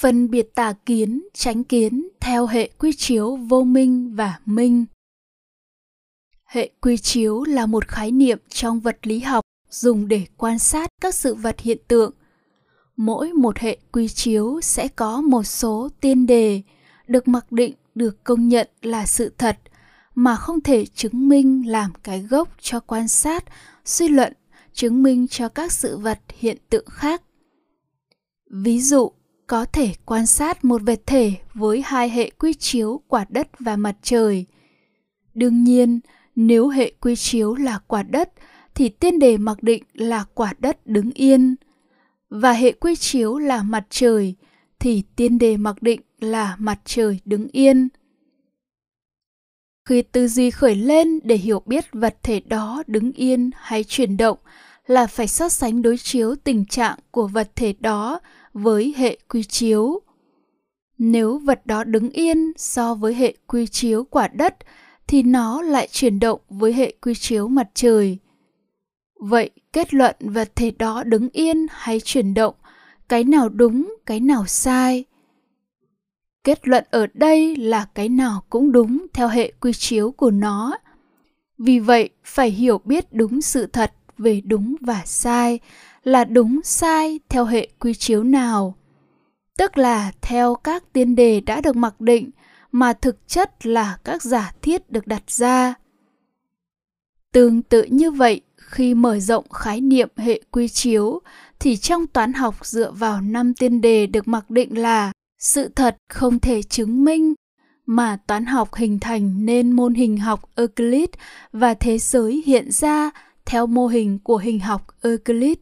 phân biệt tà kiến, tránh kiến theo hệ quy chiếu vô minh và minh. Hệ quy chiếu là một khái niệm trong vật lý học dùng để quan sát các sự vật hiện tượng. Mỗi một hệ quy chiếu sẽ có một số tiên đề được mặc định được công nhận là sự thật mà không thể chứng minh làm cái gốc cho quan sát, suy luận, chứng minh cho các sự vật hiện tượng khác. Ví dụ, có thể quan sát một vật thể với hai hệ quy chiếu quả đất và mặt trời. Đương nhiên, nếu hệ quy chiếu là quả đất thì tiên đề mặc định là quả đất đứng yên và hệ quy chiếu là mặt trời thì tiên đề mặc định là mặt trời đứng yên. Khi tư duy khởi lên để hiểu biết vật thể đó đứng yên hay chuyển động là phải so sánh đối chiếu tình trạng của vật thể đó với hệ quy chiếu. Nếu vật đó đứng yên so với hệ quy chiếu quả đất thì nó lại chuyển động với hệ quy chiếu mặt trời. Vậy kết luận vật thể đó đứng yên hay chuyển động, cái nào đúng, cái nào sai? Kết luận ở đây là cái nào cũng đúng theo hệ quy chiếu của nó. Vì vậy, phải hiểu biết đúng sự thật về đúng và sai là đúng sai theo hệ quy chiếu nào. Tức là theo các tiên đề đã được mặc định mà thực chất là các giả thiết được đặt ra. Tương tự như vậy, khi mở rộng khái niệm hệ quy chiếu thì trong toán học dựa vào năm tiên đề được mặc định là sự thật không thể chứng minh mà toán học hình thành nên môn hình học Euclid và thế giới hiện ra theo mô hình của hình học Euclid.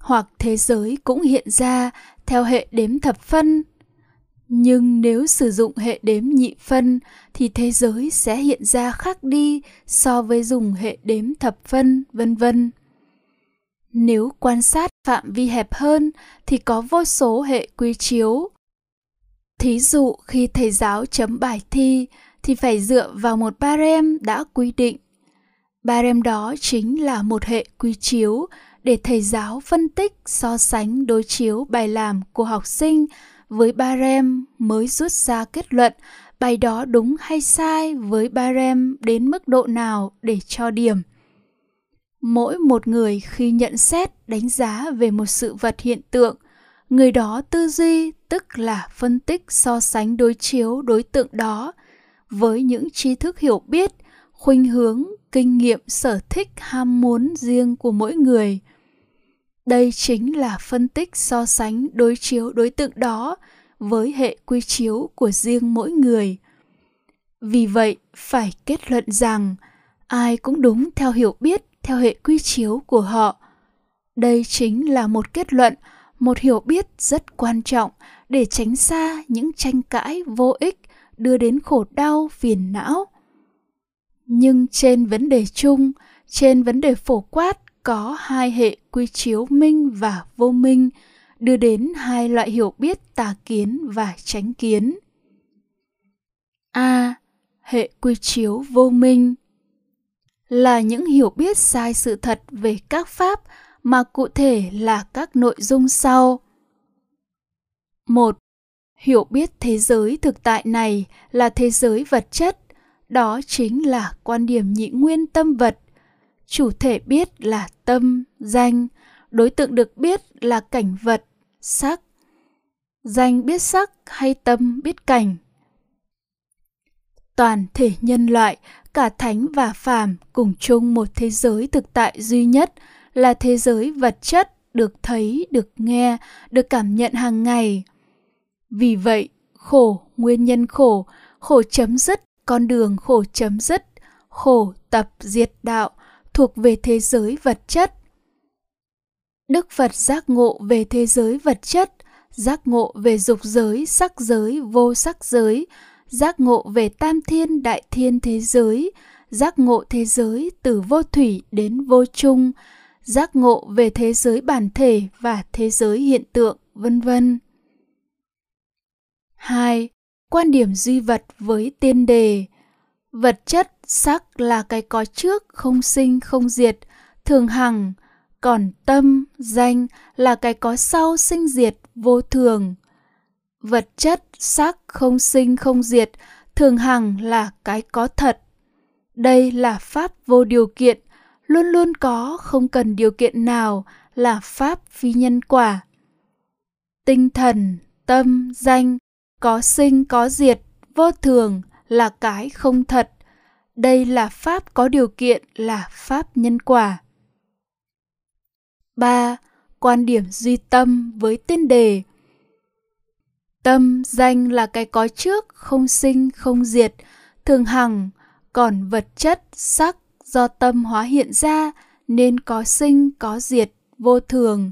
Hoặc thế giới cũng hiện ra theo hệ đếm thập phân. Nhưng nếu sử dụng hệ đếm nhị phân thì thế giới sẽ hiện ra khác đi so với dùng hệ đếm thập phân, vân vân. Nếu quan sát phạm vi hẹp hơn thì có vô số hệ quy chiếu, Thí dụ khi thầy giáo chấm bài thi thì phải dựa vào một barem đã quy định. Barem đó chính là một hệ quy chiếu để thầy giáo phân tích, so sánh đối chiếu bài làm của học sinh với barem mới rút ra kết luận bài đó đúng hay sai với barem đến mức độ nào để cho điểm. Mỗi một người khi nhận xét, đánh giá về một sự vật hiện tượng – người đó tư duy tức là phân tích so sánh đối chiếu đối tượng đó với những tri thức hiểu biết khuynh hướng kinh nghiệm sở thích ham muốn riêng của mỗi người đây chính là phân tích so sánh đối chiếu đối tượng đó với hệ quy chiếu của riêng mỗi người. Vì vậy, phải kết luận rằng ai cũng đúng theo hiểu biết, theo hệ quy chiếu của họ. Đây chính là một kết luận, một hiểu biết rất quan trọng để tránh xa những tranh cãi vô ích đưa đến khổ đau, phiền não. Nhưng trên vấn đề chung, trên vấn đề phổ quát có hai hệ quy chiếu minh và vô minh đưa đến hai loại hiểu biết tà kiến và tránh kiến a hệ quy chiếu vô minh là những hiểu biết sai sự thật về các pháp mà cụ thể là các nội dung sau. một. Hiểu biết thế giới thực tại này là thế giới vật chất, đó chính là quan điểm nhị nguyên tâm vật. Chủ thể biết là tâm, danh, đối tượng được biết là cảnh vật, sắc. Danh biết sắc hay tâm biết cảnh. Toàn thể nhân loại, cả thánh và phàm cùng chung một thế giới thực tại duy nhất – là thế giới vật chất được thấy, được nghe, được cảm nhận hàng ngày. Vì vậy, khổ, nguyên nhân khổ, khổ chấm dứt, con đường khổ chấm dứt, khổ tập diệt đạo thuộc về thế giới vật chất. Đức Phật giác ngộ về thế giới vật chất, giác ngộ về dục giới, sắc giới, vô sắc giới, giác ngộ về tam thiên đại thiên thế giới, giác ngộ thế giới từ vô thủy đến vô chung, giác ngộ về thế giới bản thể và thế giới hiện tượng, vân vân. 2. Quan điểm duy vật với tiên đề Vật chất, sắc là cái có trước, không sinh, không diệt, thường hằng, còn tâm, danh là cái có sau, sinh diệt, vô thường. vật chất sắc không sinh không diệt thường hằng là cái có thật. Đây là pháp vô điều kiện luôn luôn có không cần điều kiện nào là pháp phi nhân quả. Tinh thần tâm danh có sinh có diệt vô thường là cái không thật đây là pháp có điều kiện là pháp nhân quả 3. Quan điểm duy tâm với tên đề Tâm danh là cái có trước, không sinh, không diệt, thường hằng, còn vật chất, sắc do tâm hóa hiện ra nên có sinh, có diệt, vô thường.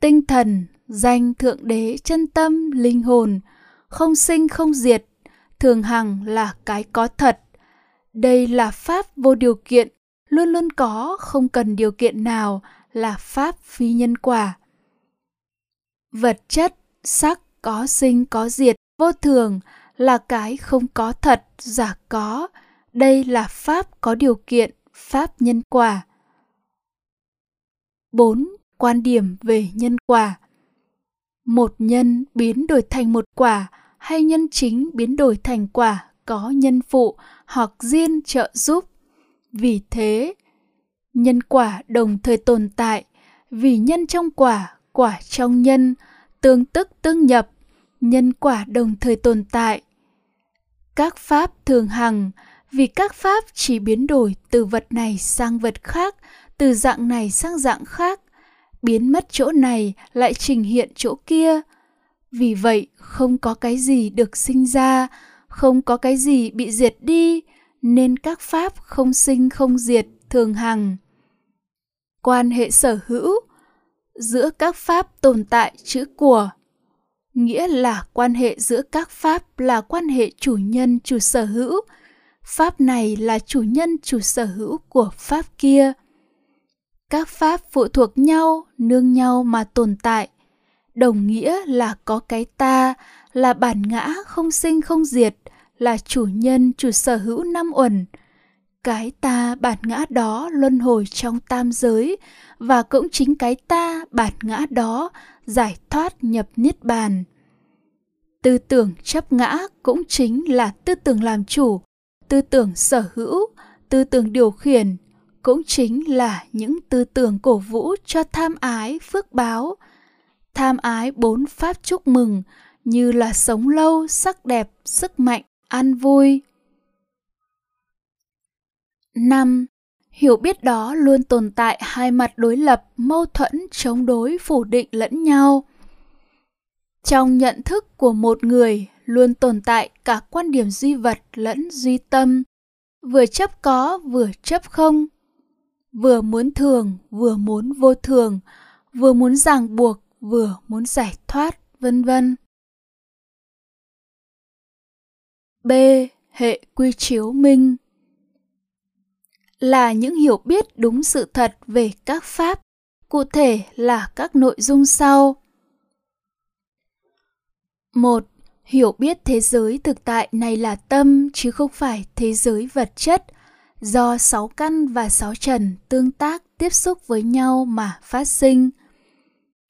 Tinh thần, danh thượng đế, chân tâm, linh hồn, không sinh, không diệt, thường hằng là cái có thật. Đây là pháp vô điều kiện, luôn luôn có, không cần điều kiện nào, là pháp phi nhân quả. Vật chất, sắc, có sinh có diệt vô thường là cái không có thật giả có đây là pháp có điều kiện pháp nhân quả 4. Quan điểm về nhân quả Một nhân biến đổi thành một quả hay nhân chính biến đổi thành quả có nhân phụ hoặc duyên trợ giúp. Vì thế, nhân quả đồng thời tồn tại vì nhân trong quả, quả trong nhân, tương tức tương nhập, nhân quả đồng thời tồn tại các pháp thường hằng vì các pháp chỉ biến đổi từ vật này sang vật khác từ dạng này sang dạng khác biến mất chỗ này lại trình hiện chỗ kia vì vậy không có cái gì được sinh ra không có cái gì bị diệt đi, nên các pháp không sinh không diệt thường hằng. Quan hệ sở hữu, giữa các pháp tồn tại chữ của, nghĩa là quan hệ giữa các pháp là quan hệ chủ nhân chủ sở hữu. Pháp này là chủ nhân chủ sở hữu của pháp kia. Các pháp phụ thuộc nhau, nương nhau mà tồn tại đồng nghĩa là có cái ta, là bản ngã không sinh không diệt, là chủ nhân, chủ sở hữu năm uẩn. Cái ta bản ngã đó luân hồi trong tam giới, và cũng chính cái ta bản ngã đó giải thoát nhập niết bàn. Tư tưởng chấp ngã cũng chính là tư tưởng làm chủ, tư tưởng sở hữu, tư tưởng điều khiển, cũng chính là những tư tưởng cổ vũ cho tham ái, phước báo tham ái bốn pháp chúc mừng như là sống lâu, sắc đẹp, sức mạnh, an vui. Năm, hiểu biết đó luôn tồn tại hai mặt đối lập, mâu thuẫn, chống đối, phủ định lẫn nhau. Trong nhận thức của một người, luôn tồn tại cả quan điểm duy vật lẫn duy tâm. Vừa chấp có, vừa chấp không. Vừa muốn thường, vừa muốn vô thường. Vừa muốn ràng buộc vừa muốn giải thoát, vân vân. B. Hệ quy chiếu minh. Là những hiểu biết đúng sự thật về các pháp, cụ thể là các nội dung sau. Một, hiểu biết thế giới thực tại này là tâm, chứ không phải thế giới vật chất, do sáu căn và sáu trần tương tác tiếp xúc với nhau mà phát sinh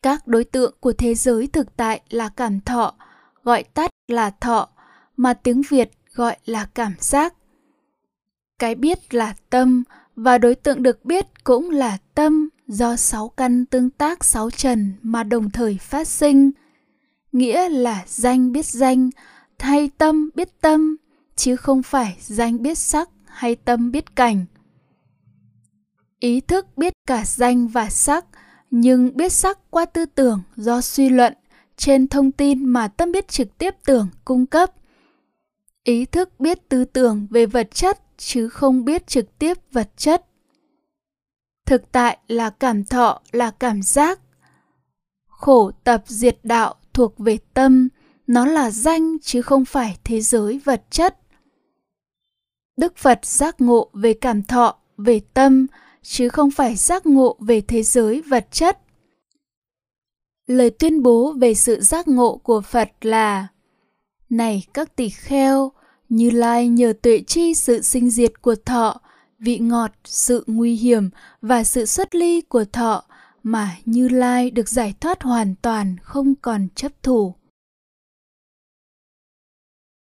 các đối tượng của thế giới thực tại là cảm thọ, gọi tắt là thọ, mà tiếng việt gọi là cảm giác. Cái biết là tâm, và đối tượng được biết cũng là tâm do sáu căn tương tác sáu trần mà đồng thời phát sinh. Nghĩa là danh biết danh hay tâm biết tâm, chứ không phải danh biết sắc hay tâm biết cảnh. Ý thức biết cả danh và sắc nhưng biết sắc qua tư tưởng do suy luận, trên thông tin mà tâm biết trực tiếp tưởng cung cấp. Ý thức biết tư tưởng về vật chất, chứ không biết trực tiếp vật chất. Thực tại là cảm thọ, là cảm giác. Khổ tập diệt đạo thuộc về tâm, nó là danh chứ không phải thế giới vật chất. Đức phật giác ngộ về cảm thọ, về tâm chứ không phải giác ngộ về thế giới vật chất lời tuyên bố về sự giác ngộ của phật là này các tỳ kheo như lai nhờ tuệ chi sự sinh diệt của thọ vị ngọt sự nguy hiểm và sự xuất ly của thọ mà Như Lai được giải thoát hoàn toàn không còn chấp thủ.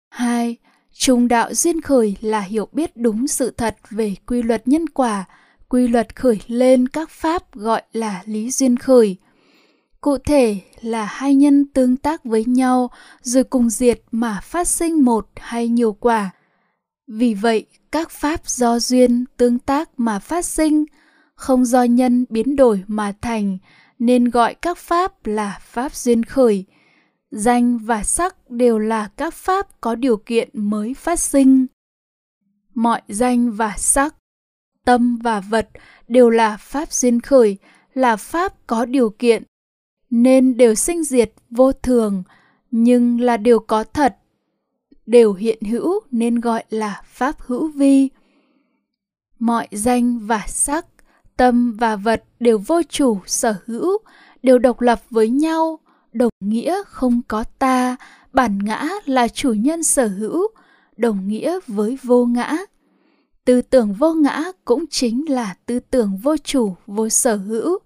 2. Trung đạo duyên khởi là hiểu biết đúng sự thật về quy luật nhân quả, quy luật khởi lên các pháp gọi là lý duyên khởi. Cụ thể là hai nhân tương tác với nhau rồi cùng diệt mà phát sinh một hay nhiều quả. Vì vậy, các pháp do duyên tương tác mà phát sinh, không do nhân biến đổi mà thành, nên gọi các pháp là pháp duyên khởi. Danh và sắc đều là các pháp có điều kiện mới phát sinh. Mọi danh và sắc, tâm và vật đều là pháp duyên khởi, là pháp có điều kiện, nên đều sinh diệt vô thường, nhưng là điều có thật, đều hiện hữu nên gọi là pháp hữu vi. Mọi danh và sắc, tâm và vật đều vô chủ sở hữu, đều độc lập với nhau, đồng nghĩa không có ta, bản ngã là chủ nhân sở hữu, đồng nghĩa với vô ngã. Tư tưởng vô ngã cũng chính là tư tưởng vô chủ, vô sở hữu.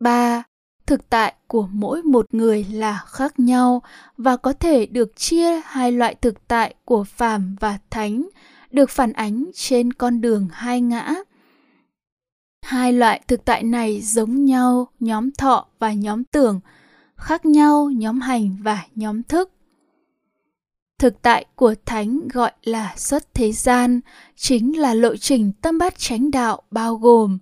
3. Thực tại của mỗi một người là khác nhau và có thể được chia hai loại thực tại của phàm và thánh, được phản ánh trên con đường hai ngã. Hai loại thực tại này giống nhau nhóm thọ và nhóm tưởng, khác nhau nhóm hành và nhóm thức. Thực tại của thánh gọi là xuất thế gian, chính là lộ trình tâm bát chánh đạo bao gồm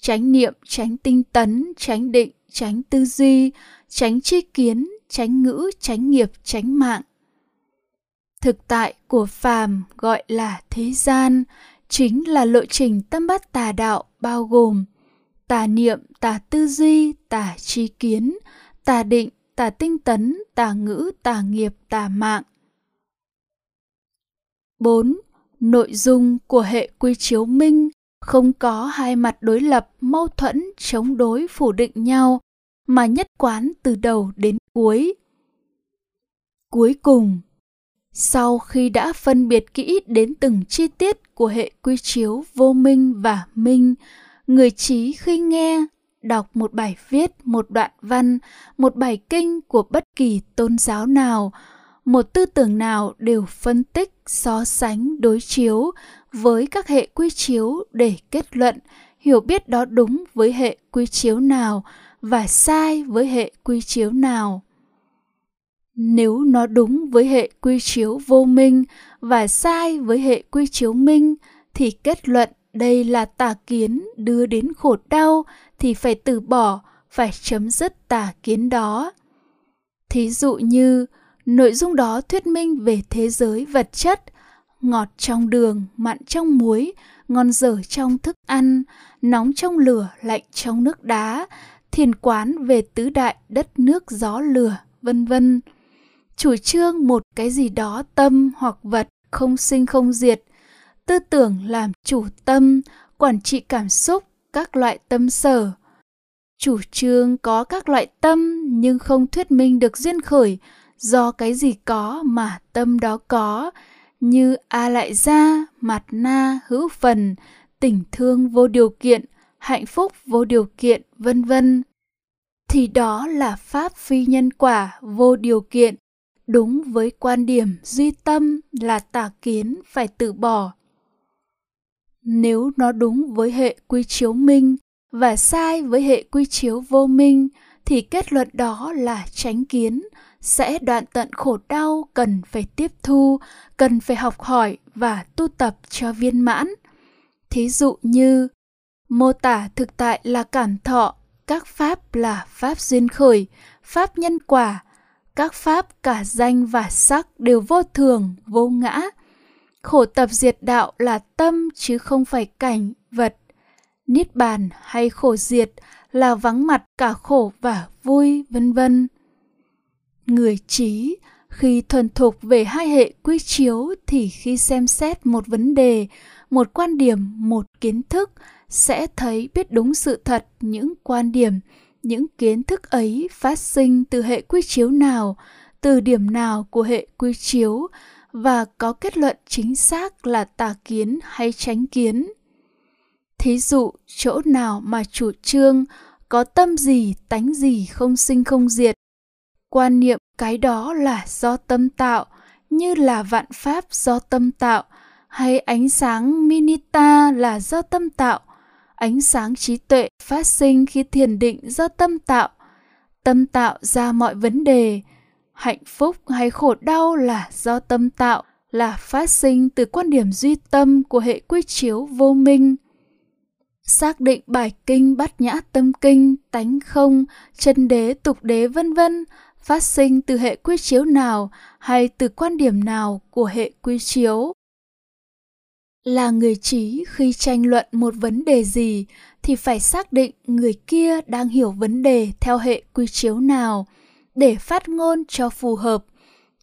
chánh niệm, chánh tinh tấn, chánh định, chánh tư duy, chánh tri kiến, chánh ngữ, chánh nghiệp, chánh mạng. Thực tại của phàm gọi là thế gian, chính là lộ trình tâm bát tà đạo bao gồm tà niệm, tà tư duy, tà tri kiến, tà định, tà tinh tấn, tà ngữ, tà nghiệp, tà mạng. 4. Nội dung của hệ quy chiếu minh không có hai mặt đối lập, mâu thuẫn, chống đối, phủ định nhau, mà nhất quán từ đầu đến cuối. Cuối cùng, sau khi đã phân biệt kỹ đến từng chi tiết của hệ quy chiếu vô minh và minh, người trí khi nghe, đọc một bài viết, một đoạn văn, một bài kinh của bất kỳ tôn giáo nào, một tư tưởng nào đều phân tích, so sánh, đối chiếu với các hệ quy chiếu để kết luận hiểu biết đó đúng với hệ quy chiếu nào và sai với hệ quy chiếu nào. Nếu nó đúng với hệ quy chiếu vô minh và sai với hệ quy chiếu minh thì kết luận đây là tà kiến đưa đến khổ đau thì phải từ bỏ phải chấm dứt tà kiến đó. Thí dụ như nội dung đó thuyết minh về thế giới vật chất, ngọt trong đường, mặn trong muối, ngon dở trong thức ăn, nóng trong lửa, lạnh trong nước đá, thiền quán về tứ đại đất nước gió lửa, vân vân. Chủ trương một cái gì đó tâm hoặc vật, không sinh không diệt. Tư tưởng làm chủ tâm, quản trị cảm xúc, các loại tâm sở. Chủ trương có các loại tâm nhưng không thuyết minh được duyên khởi do cái gì có mà tâm đó có, như a lại gia mặt na, hữu phần, tình thương vô điều kiện, hạnh phúc vô điều kiện, vân vân. Thì đó là pháp phi nhân quả vô điều kiện. Đúng với quan điểm duy tâm là tà kiến phải từ bỏ. Nếu nó đúng với hệ quy chiếu minh và sai với hệ quy chiếu vô minh, thì kết luận đó là tránh kiến sẽ đoạn tận khổ đau cần phải tiếp thu, cần phải học hỏi và tu tập cho viên mãn. Thí dụ như, mô tả thực tại là cảm thọ, các pháp là pháp duyên khởi, pháp nhân quả, các pháp cả danh và sắc đều vô thường, vô ngã. Khổ tập diệt đạo là tâm chứ không phải cảnh, vật. Niết bàn hay khổ diệt là vắng mặt cả khổ và vui, vân vân người trí. Khi thuần thục về hai hệ quy chiếu thì khi xem xét một vấn đề, một quan điểm, một kiến thức, sẽ thấy biết đúng sự thật những quan điểm, những kiến thức ấy phát sinh từ hệ quy chiếu nào, từ điểm nào của hệ quy chiếu và có kết luận chính xác là tà kiến hay tránh kiến. Thí dụ, chỗ nào mà chủ trương có tâm gì, tánh gì không sinh không diệt quan niệm cái đó là do tâm tạo, như là vạn pháp do tâm tạo, hay ánh sáng minita là do tâm tạo. Ánh sáng trí tuệ phát sinh khi thiền định do tâm tạo. Tâm tạo ra mọi vấn đề. Hạnh phúc hay khổ đau là do tâm tạo, là phát sinh từ quan điểm duy tâm của hệ quy chiếu vô minh. Xác định bài kinh bát nhã tâm kinh, tánh không, chân đế, tục đế, vân vân phát sinh từ hệ quy chiếu nào hay từ quan điểm nào của hệ quy chiếu? Là người trí khi tranh luận một vấn đề gì thì phải xác định người kia đang hiểu vấn đề theo hệ quy chiếu nào để phát ngôn cho phù hợp,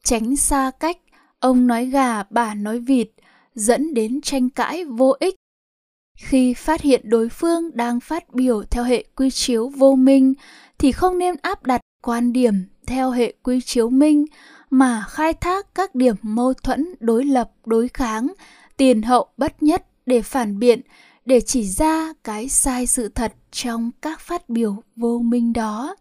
tránh xa cách ông nói gà, bà nói vịt, dẫn đến tranh cãi vô ích. Khi phát hiện đối phương đang phát biểu theo hệ quy chiếu vô minh thì không nên áp đặt quan điểm theo hệ quy chiếu minh mà khai thác các điểm mâu thuẫn đối lập, đối kháng, tiền hậu bất nhất để phản biện, để chỉ ra cái sai sự thật trong các phát biểu vô minh đó.